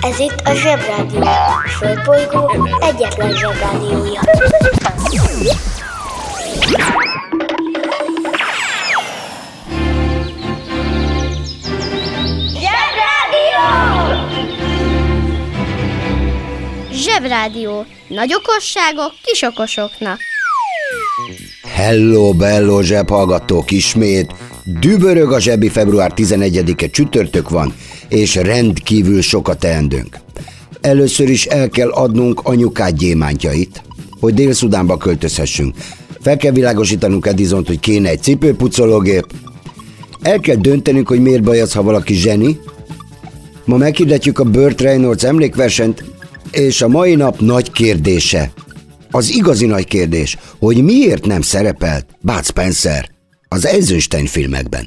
Ez itt a Zsebrádió. A Földbolygó egyetlen Zsebrádiója. Zsebrádió! Zsebrádió. Nagy okosságok kis okosoknak. Hello, bello, zsebhallgatók ismét. Dübörög a zsebi február 11-e csütörtök van, és rendkívül sokat teendőnk. Először is el kell adnunk anyukát gyémántjait, hogy Dél-Szudánba költözhessünk. Fel kell világosítanunk Edisont, hogy kéne egy cipőpucológép. El kell döntenünk, hogy miért baj az, ha valaki zseni. Ma meghirdetjük a Burt Reynolds emlékversenyt, és a mai nap nagy kérdése. Az igazi nagy kérdés, hogy miért nem szerepelt Bud Spencer az Eisenstein filmekben.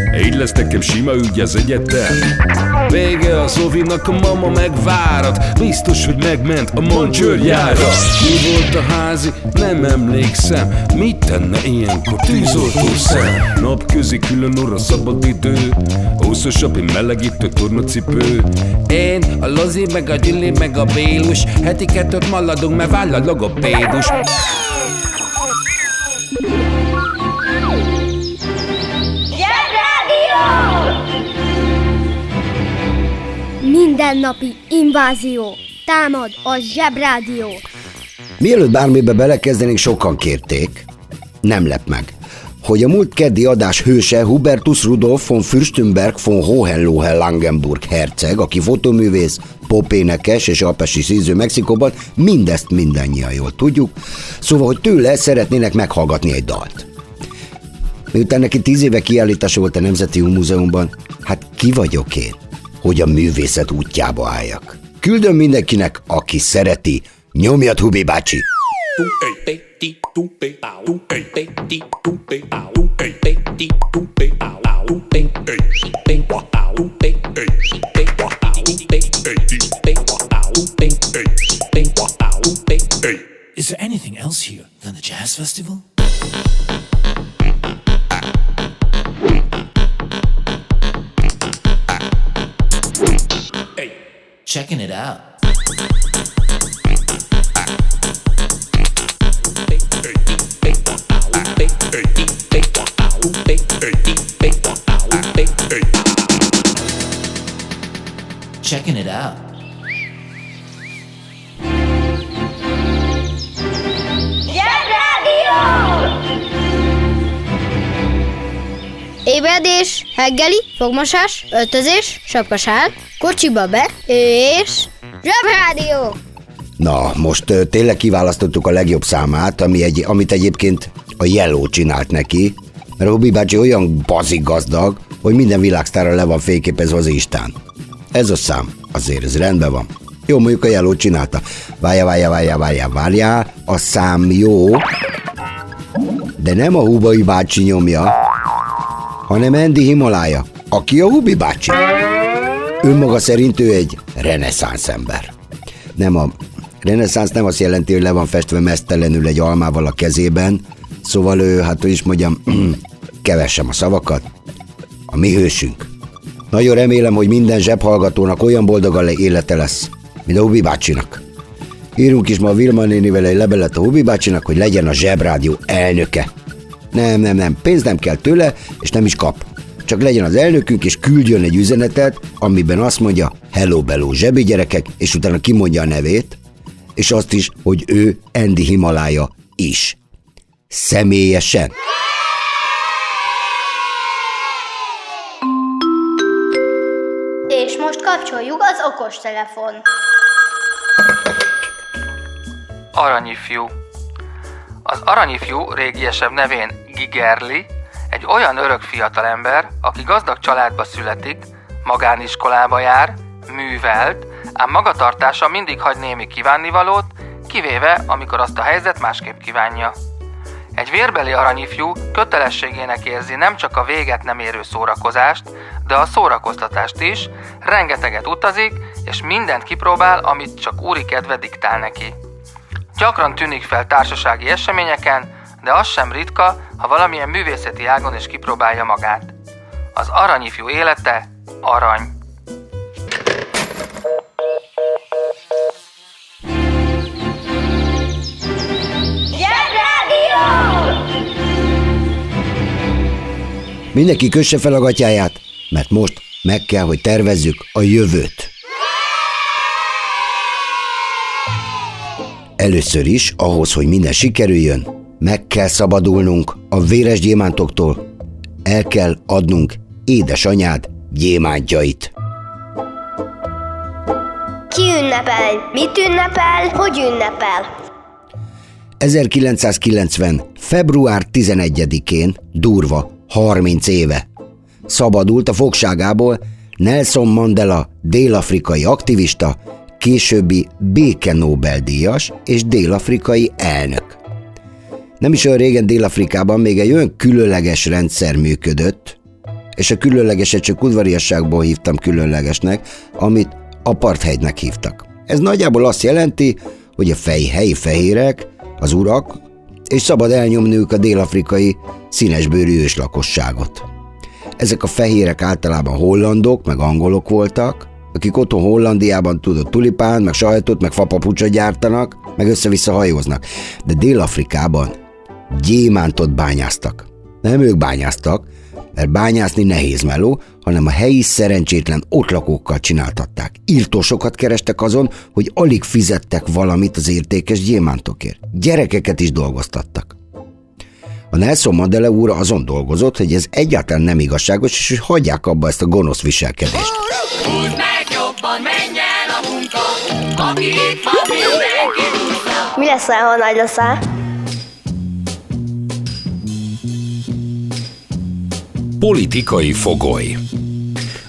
Így lesz nekem sima ügy az egyetem. Vége a Zovinak, a mama megvárat Biztos, hogy megment a mancsőrjára Mi volt a házi? Nem emlékszem. Mit tenne ilyenkor tűzoltó szem? Napközi külön orra szabad idő. Húszosabb, én melegítő tornacipő. Én, a Lozi, meg a Gyüli, meg a Bélus. Heti kettőt maladunk, mert váll a logopédus Mindennapi invázió. Támad a Zsebrádió. Mielőtt bármibe belekezdenénk, sokan kérték, nem lep meg, hogy a múlt keddi adás hőse Hubertus Rudolf von Fürstenberg von Hohenlohe-Langenburg herceg, aki fotoművész, popénekes és alpesi szíző Mexikóban, mindezt mindannyian jól tudjuk, szóval, hogy tőle szeretnének meghallgatni egy dalt. Miután neki tíz éve kiállítása volt a Nemzeti Múzeumban, hát ki vagyok én, hogy a művészet útjába álljak. Küldöm mindenkinek, aki szereti, nyomjad Hubi bácsi! Is there anything else here than the jazz festival? Checking it out. Checking it out. Ébredés, heggeli, fogmosás, öltözés, sapkasál, kocsiba be, és... Zsebrádió! Na, most ö, tényleg kiválasztottuk a legjobb számát, ami egy, amit egyébként a Yellow csinált neki, mert Robi bácsi olyan bazik gazdag, hogy minden világsztára le van fényképezve az Istán. Ez a szám, azért ez rendben van. Jó, mondjuk a Yellow csinálta. Várja, várja, várja, várja, várja, a szám jó, de nem a Hubai bácsi nyomja, hanem Andy Himalája, aki a Hubi bácsi. Önmaga szerint ő egy reneszánsz ember. Nem a reneszánsz nem azt jelenti, hogy le van festve mesztelenül egy almával a kezében, szóval ő, hát hogy is mondjam, kevessem a szavakat, a mi hősünk. Nagyon remélem, hogy minden zsebhallgatónak olyan boldog a élete lesz, mint a Hubi bácsinak. Írunk is ma a Vilma nénivel egy levelet a Hubi bácsinak, hogy legyen a zsebrádió elnöke. Nem, nem, nem, pénzt nem kell tőle, és nem is kap. Csak legyen az elnökünk, és küldjön egy üzenetet, amiben azt mondja, hello, bello, zsebi gyerekek, és utána kimondja a nevét, és azt is, hogy ő Andy Himalája is. Személyesen. És most kapcsoljuk az okostelefon. Aranyifjú. Az aranyifjú régiesebb nevén Gigerli egy olyan örök fiatalember, aki gazdag családba születik, Magániskolába jár, művelt, ám magatartása mindig hagy némi kívánnivalót, kivéve, amikor azt a helyzet másképp kívánja. Egy vérbeli aranyifjú kötelességének érzi nem csak a véget nem érő szórakozást, de a szórakoztatást is, rengeteget utazik, és mindent kipróbál, amit csak úri kedve diktál neki. Gyakran tűnik fel társasági eseményeken, de az sem ritka, ha valamilyen művészeti ágon is kipróbálja magát. Az aranyifjú élete arany. Zsebrádió! Mindenki kösse fel a gatyáját, mert most meg kell, hogy tervezzük a jövőt. Először is, ahhoz, hogy minden sikerüljön, meg kell szabadulnunk a véres gyémántoktól. El kell adnunk édesanyád gyémántjait. Ki ünnepel? Mit ünnepel? Hogy ünnepel? 1990. február 11-én, durva, 30 éve. Szabadult a fogságából Nelson Mandela, dél-afrikai aktivista, későbbi béke Nobel-díjas és dél-afrikai elnök. Nem is olyan régen Dél-Afrikában még egy olyan különleges rendszer működött, és a különlegeset csak udvariasságból hívtam különlegesnek, amit apartheidnek hívtak. Ez nagyjából azt jelenti, hogy a fej helyi fehérek, az urak, és szabad elnyomniuk a dél-afrikai színesbőrű őslakosságot. Ezek a fehérek általában hollandok, meg angolok voltak, akik otthon Hollandiában tudott tulipán, meg sajtot, meg fapapucsot gyártanak, meg össze-vissza hajóznak. De Dél-Afrikában gyémántot bányáztak. Nem ők bányáztak, mert bányászni nehéz meló, hanem a helyi szerencsétlen ott lakókkal csináltatták. Írtósokat kerestek azon, hogy alig fizettek valamit az értékes gyémántokért. Gyerekeket is dolgoztattak. A Nelson Mandela úr azon dolgozott, hogy ez egyáltalán nem igazságos, és hogy hagyják abba ezt a gonosz viselkedést. Húzd meg jobban, menj el a munka, aki itt van, mindenki tudja. Mi lesz, ha nagy leszel? Politikai fogoly.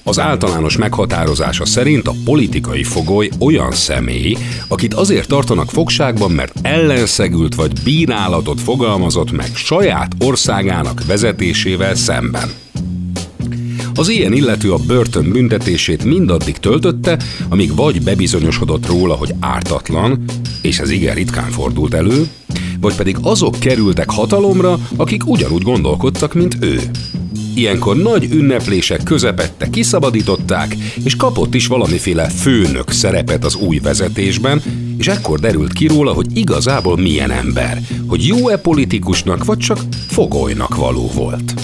Az általános meghatározása szerint a politikai fogoly olyan személy, akit azért tartanak fogságban, mert ellenszegült vagy bírálatot fogalmazott meg saját országának vezetésével szemben. Az ilyen illető a börtön büntetését mindaddig töltötte, amíg vagy bebizonyosodott róla, hogy ártatlan, és ez igen ritkán fordult elő, vagy pedig azok kerültek hatalomra, akik ugyanúgy gondolkodtak, mint ő. Ilyenkor nagy ünneplések közepette kiszabadították, és kapott is valamiféle főnök szerepet az új vezetésben, és ekkor derült ki róla, hogy igazából milyen ember, hogy jó-e politikusnak, vagy csak fogolynak való volt.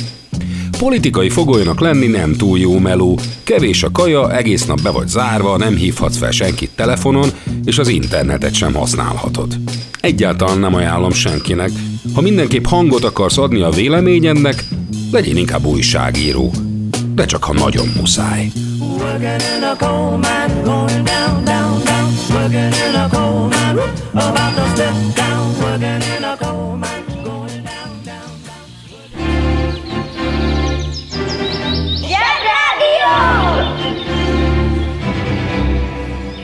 Politikai fogolynak lenni nem túl jó meló, kevés a kaja, egész nap be vagy zárva, nem hívhatsz fel senkit telefonon, és az internetet sem használhatod. Egyáltalán nem ajánlom senkinek. Ha mindenképp hangot akarsz adni a véleményednek, legyél inkább újságíró. De csak ha nagyon muszáj. Working in a coal mine, going down, down, down. Working in a coal mine, whoop, about to step down. Working in a coal mine, going down, down, down. Zsebrádió!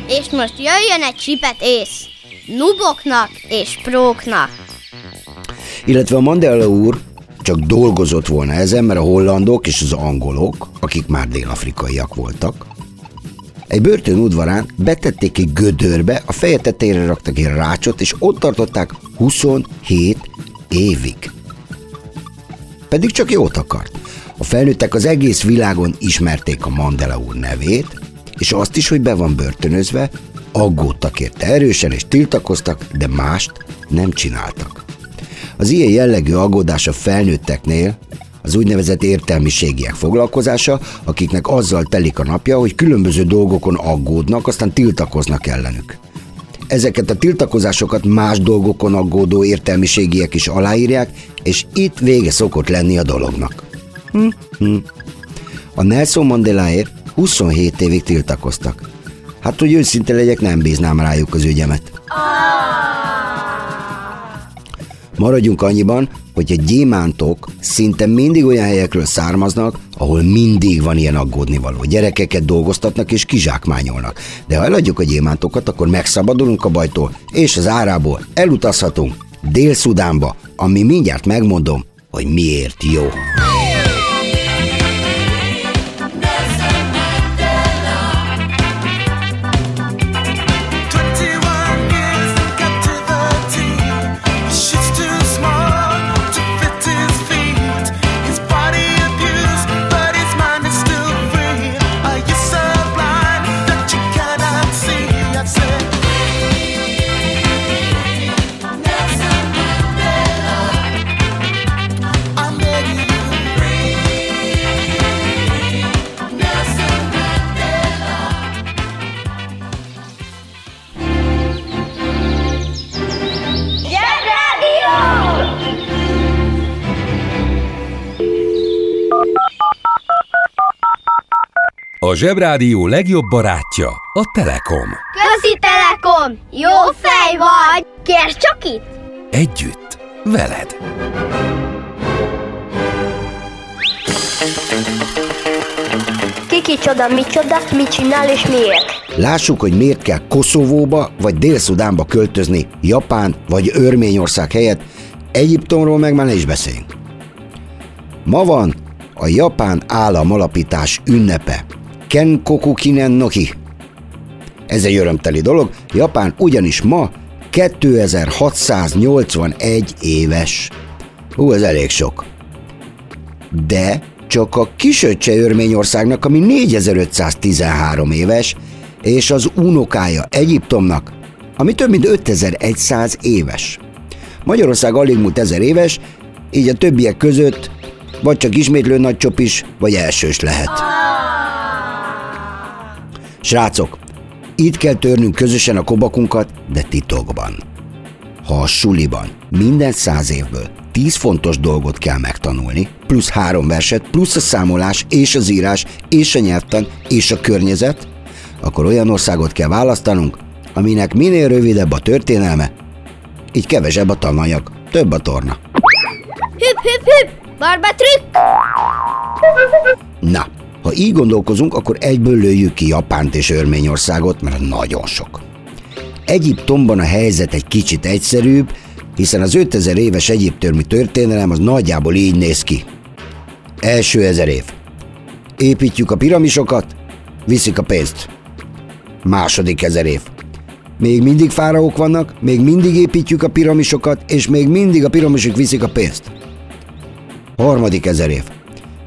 És most jöjjön egy csipet ész. Nuboknak és próknak. Illetve a Mandela úr csak dolgozott volna ezen, mert a hollandok és az angolok, akik már dél-afrikaiak voltak, egy börtön udvarán betették egy gödörbe, a feje tetejére raktak egy rácsot, és ott tartották 27 évig. Pedig csak jót akart. A felnőttek az egész világon ismerték a Mandela úr nevét, és azt is, hogy be van börtönözve, aggódtak érte erősen és tiltakoztak, de mást nem csináltak. Az ilyen jellegű aggódás a felnőtteknél az úgynevezett értelmiségiek foglalkozása, akiknek azzal telik a napja, hogy különböző dolgokon aggódnak, aztán tiltakoznak ellenük. Ezeket a tiltakozásokat más dolgokon aggódó értelmiségiek is aláírják, és itt vége szokott lenni a dolognak. Hm, hm. A Nelson Mandelaért 27 évig tiltakoztak. Hát, hogy őszinte legyek, nem bíznám rájuk az ügyemet. Maradjunk annyiban, hogy a gyémántok szinte mindig olyan helyekről származnak, ahol mindig van ilyen aggódnivaló. Gyerekeket dolgoztatnak és kizsákmányolnak. De ha eladjuk a gyémántokat, akkor megszabadulunk a bajtól, és az árából elutazhatunk Dél-Szudánba, ami mindjárt megmondom, hogy miért jó. A Zsebrádió legjobb barátja a Telekom. Közi Telekom! Jó fej vagy! Kérd csak itt! Együtt, veled. Kiki csoda, mi csoda, mit csinál és miért? Lássuk, hogy miért kell Koszovóba vagy Dél-Szudánba költözni, Japán vagy Örményország helyett, Egyiptomról meg már ne is beszéljünk. Ma van a japán államalapítás ünnepe. Kenkoku Kinen Noki. Ez egy örömteli dolog, Japán ugyanis ma 2681 éves. Hú, ez elég sok. De csak a kisöccse Örményországnak, ami 4513 éves, és az unokája Egyiptomnak, ami több mint 5100 éves. Magyarország alig múlt ezer éves, így a többiek között vagy csak ismétlő nagy csopis, vagy elsős lehet. Srácok, itt kell törnünk közösen a kobakunkat, de titokban. Ha a suliban minden száz évből tíz fontos dolgot kell megtanulni, plusz három verset, plusz a számolás, és az írás, és a nyelvtan, és a környezet, akkor olyan országot kell választanunk, aminek minél rövidebb a történelme, így kevesebb a tananyag, több a torna. Hüpp, hüpp, hüpp! Barba trükk! Na, ha így gondolkozunk, akkor egyből lőjük ki Japánt és Örményországot, mert nagyon sok. Egyiptomban a helyzet egy kicsit egyszerűbb, hiszen az 5000 éves egyiptomi történelem az nagyjából így néz ki. Első ezer év. Építjük a piramisokat, viszik a pénzt. Második ezer év. Még mindig fáraók vannak, még mindig építjük a piramisokat, és még mindig a piramisok viszik a pénzt. Harmadik ezer év.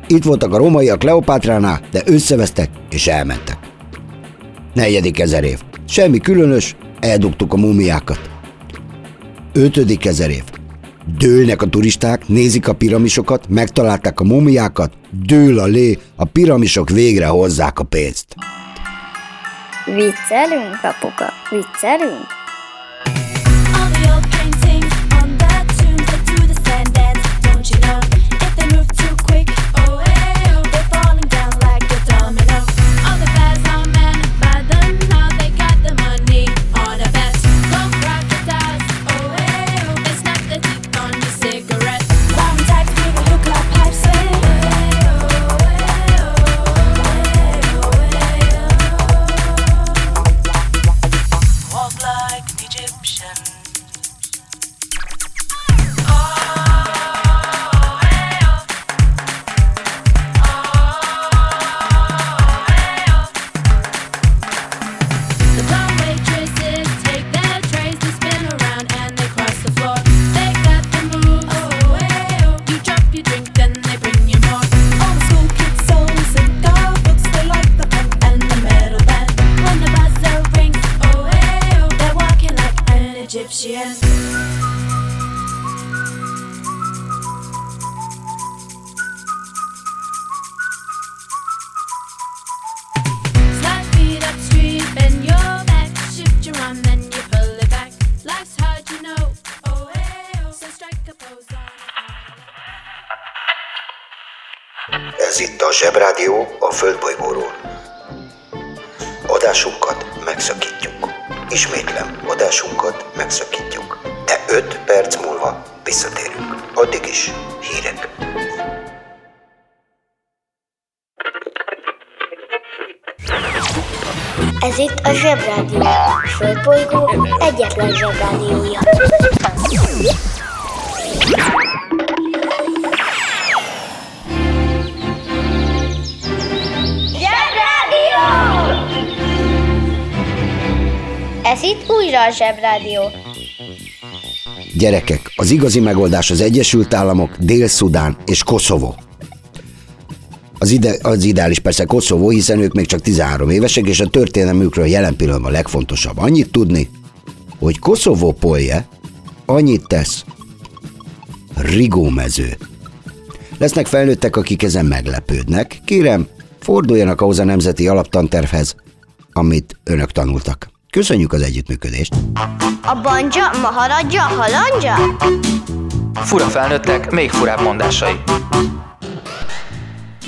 Itt voltak a rómaiak Kleopátránál, de összevesztek és elmentek. Negyedik ezer év. Semmi különös, eldugtuk a mumiákat. Ötödik ezer év. Dőlnek a turisták, nézik a piramisokat, megtalálták a mumiákat, dől a lé, a piramisok végre hozzák a pénzt. Viccelünk, apuka, viccelünk? A Zsebrádió a Földbolygóról. Adásunkat megszakítjuk. Ismétlem, adásunkat megszakítjuk. de 5 perc múlva visszatérünk. Addig is hírek. Ez itt a Zsebrádió. A Földbolygó egyetlen Zsebrádiója. Ez itt újra a Zsebrádió. Gyerekek, az igazi megoldás az Egyesült Államok, Dél-Szudán és Koszovó. Az, ide, az ideális persze Koszovó, hiszen ők még csak 13 évesek, és a történelmükről jelen pillanatban a legfontosabb annyit tudni, hogy Koszovó polje annyit tesz. Rigómező. Lesznek felnőttek, akik ezen meglepődnek. Kérem, forduljanak ahhoz a nemzeti alaptantervhez, amit önök tanultak. Köszönjük az együttműködést! A banja, maharadja, halandja? Fura felnőttek, még furább mondásai.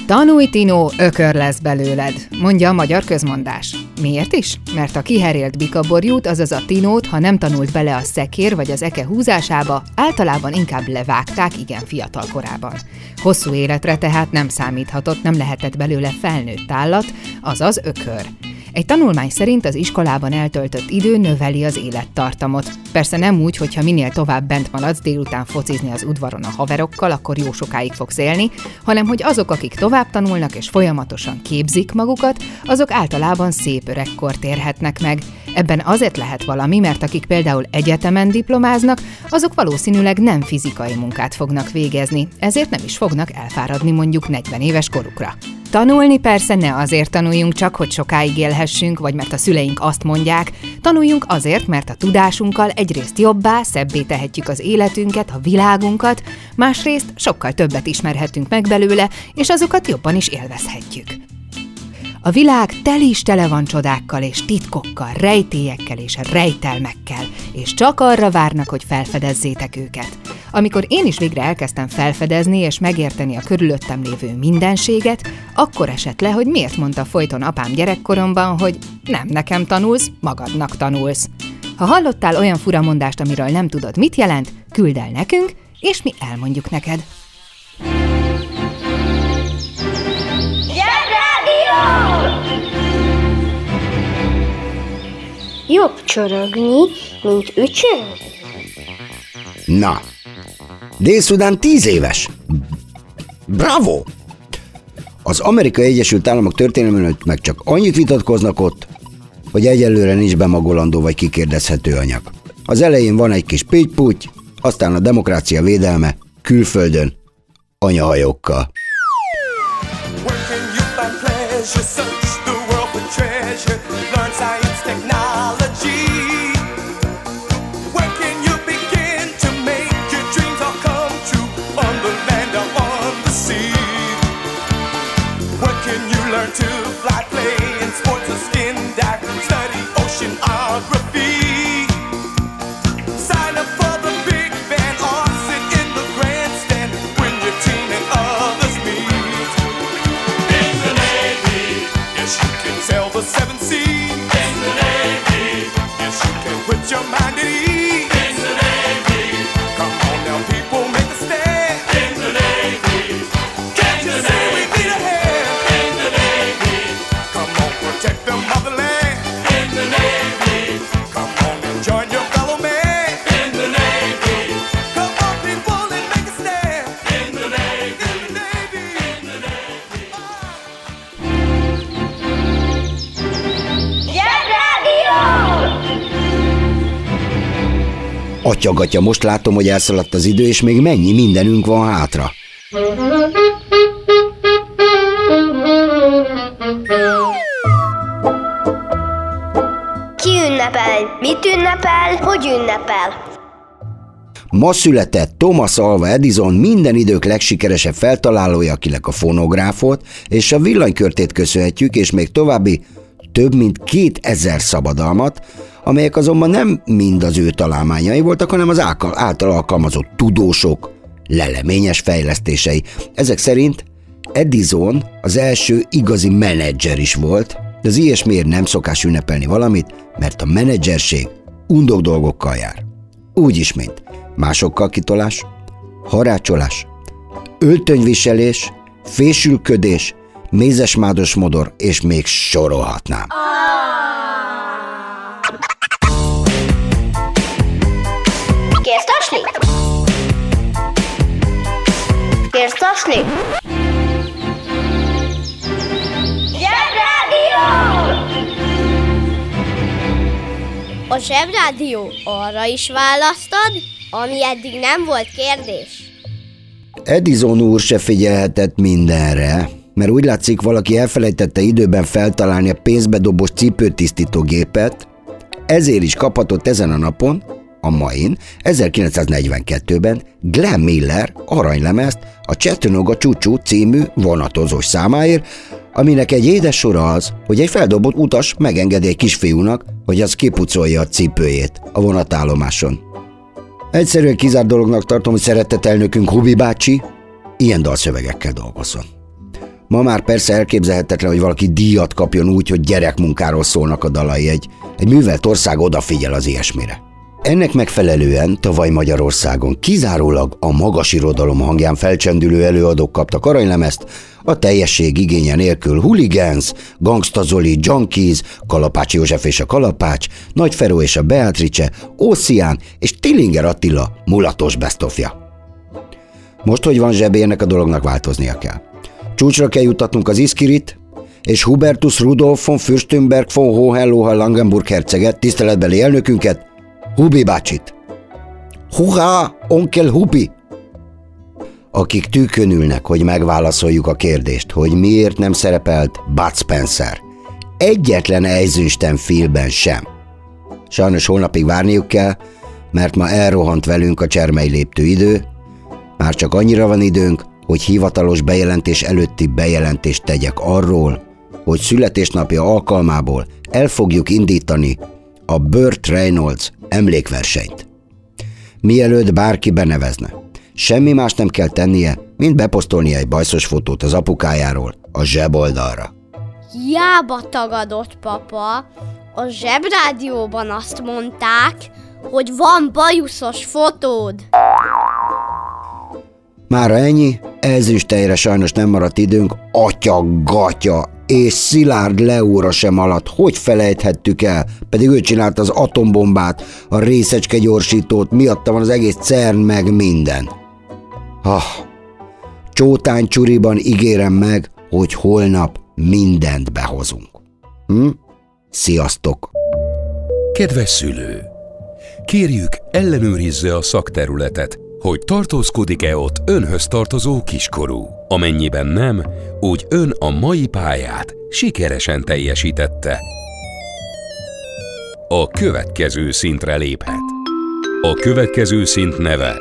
Tanulj, Tino, ökör lesz belőled, mondja a magyar közmondás. Miért is? Mert a kiherélt bikaborjút, azaz a Tinót, ha nem tanult bele a szekér vagy az eke húzásába, általában inkább levágták igen fiatal korában. Hosszú életre tehát nem számíthatott, nem lehetett belőle felnőtt állat, azaz ökör. Egy tanulmány szerint az iskolában eltöltött idő növeli az élettartamot. Persze nem úgy, hogyha minél tovább bent maradsz délután focizni az udvaron a haverokkal, akkor jó sokáig fogsz élni, hanem hogy azok, akik tovább tanulnak és folyamatosan képzik magukat, azok általában szép öregkort érhetnek meg. Ebben azért lehet valami, mert akik például egyetemen diplomáznak, azok valószínűleg nem fizikai munkát fognak végezni, ezért nem is fognak elfáradni mondjuk 40 éves korukra. Tanulni persze ne azért tanuljunk csak, hogy sokáig élhessünk, vagy mert a szüleink azt mondják, tanuljunk azért, mert a tudásunkkal egyrészt jobbá, szebbé tehetjük az életünket, a világunkat, másrészt sokkal többet ismerhetünk meg belőle, és azokat jobban is élvezhetjük. A világ tel is tele van csodákkal és titkokkal, rejtélyekkel és rejtelmekkel, és csak arra várnak, hogy felfedezzétek őket. Amikor én is végre elkezdtem felfedezni és megérteni a körülöttem lévő mindenséget, akkor esett le, hogy miért mondta folyton apám gyerekkoromban, hogy nem nekem tanulsz, magadnak tanulsz. Ha hallottál olyan furamondást, amiről nem tudod, mit jelent, küld el nekünk, és mi elmondjuk neked. Jobb csorogni, mint ücsörög. Na, Dél-Szudán 10 éves. Bravo! Az Amerikai Egyesült Államok történelmében meg csak annyit vitatkoznak ott, hogy egyelőre nincs bemagolandó vagy kikérdezhető anyag. Az elején van egy kis pitty aztán a demokrácia védelme külföldön anyahajókkal. Where can you find pleasure? Atyagatja, most látom, hogy elszaladt az idő, és még mennyi mindenünk van hátra. Ki ünnepel? Mit ünnepel? Hogy ünnepel? Ma született Thomas Alva Edison minden idők legsikeresebb feltalálója, akinek a fonográfot és a villanykörtét köszönhetjük, és még további több mint 2000 szabadalmat, amelyek azonban nem mind az ő találmányai voltak, hanem az által, alkalmazott tudósok, leleményes fejlesztései. Ezek szerint Edison az első igazi menedzser is volt, de az ilyesmiért nem szokás ünnepelni valamit, mert a menedzserség undok dolgokkal jár. úgy is, mint másokkal kitolás, harácsolás, öltönyviselés, fésülködés, mézesmádos modor, és még sorolhatnám. Kérsz Taslit? Zsebrádió! A zsebrádió arra is választad, ami eddig nem volt kérdés. Edison úr se figyelhetett mindenre, mert úgy látszik valaki elfelejtette időben feltalálni a pénzbedobos cipőtisztítógépet, ezért is kaphatott ezen a napon, a main, 1942-ben Glenn Miller aranylemezt a Chattanooga Csúcsú című vonatozós számáért, aminek egy édes sora az, hogy egy feldobott utas megengedi egy kisfiúnak, hogy az kipucolja a cipőjét a vonatállomáson. Egyszerűen kizárt dolognak tartom, hogy szeretett elnökünk Hubi bácsi ilyen dalszövegekkel dolgozzon. Ma már persze elképzelhetetlen, hogy valaki díjat kapjon úgy, hogy gyerekmunkáról szólnak a dalai. Egy, egy művelt ország odafigyel az ilyesmire. Ennek megfelelően tavaly Magyarországon kizárólag a magas irodalom hangján felcsendülő előadók kaptak aranylemezt, a teljesség igénye nélkül Hooligans, Gangsta Zoli, Junkies, Kalapács József és a Kalapács, Nagy Feró és a Beatrice, Ócián és Tillinger Attila mulatos bestofja. Most, hogy van zsebé, ennek a dolognak változnia kell. Csúcsra kell jutatnunk az Iskirit, és Hubertus Rudolf von Fürstenberg von Hohenlohe Langenburg herceget, tiszteletbeli elnökünket, Hubi bácsit. Hurrá, onkel Hubi! Akik tűkön ülnek, hogy megválaszoljuk a kérdést, hogy miért nem szerepelt Bud Spencer. Egyetlen ezüsten filmben sem. Sajnos holnapig várniuk kell, mert ma elrohant velünk a csermely léptő idő, már csak annyira van időnk, hogy hivatalos bejelentés előtti bejelentést tegyek arról, hogy születésnapja alkalmából el fogjuk indítani a Burt Reynolds emlékversenyt. Mielőtt bárki benevezne, semmi más nem kell tennie, mint beposztolnia egy bajszos fotót az apukájáról a zseboldalra. Hiába tagadott papa, a zsebrádióban azt mondták, hogy van bajuszos fotód. Mára ennyi, ezüstejre sajnos nem maradt időnk, atya, gatya, és Szilárd Leóra sem alatt, hogy felejthettük el, pedig ő csinálta az atombombát, a részecske gyorsítót, miatta van az egész CERN meg minden. Ah, csótány csuriban ígérem meg, hogy holnap mindent behozunk. Hm? Sziasztok! Kedves szülő! Kérjük, ellenőrizze a szakterületet, hogy tartózkodik-e ott önhöz tartozó kiskorú. Amennyiben nem, úgy ön a mai pályát sikeresen teljesítette. A következő szintre léphet. A következő szint neve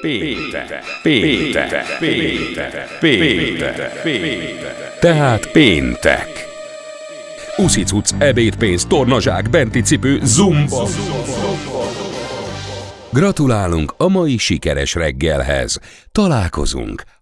Péntek, péntek, péntek, péntek, péntek. Tehát péntek. Uszicuc, ebédpénz, tornazsák, benti cipő, zumba. Gratulálunk a mai sikeres reggelhez. Találkozunk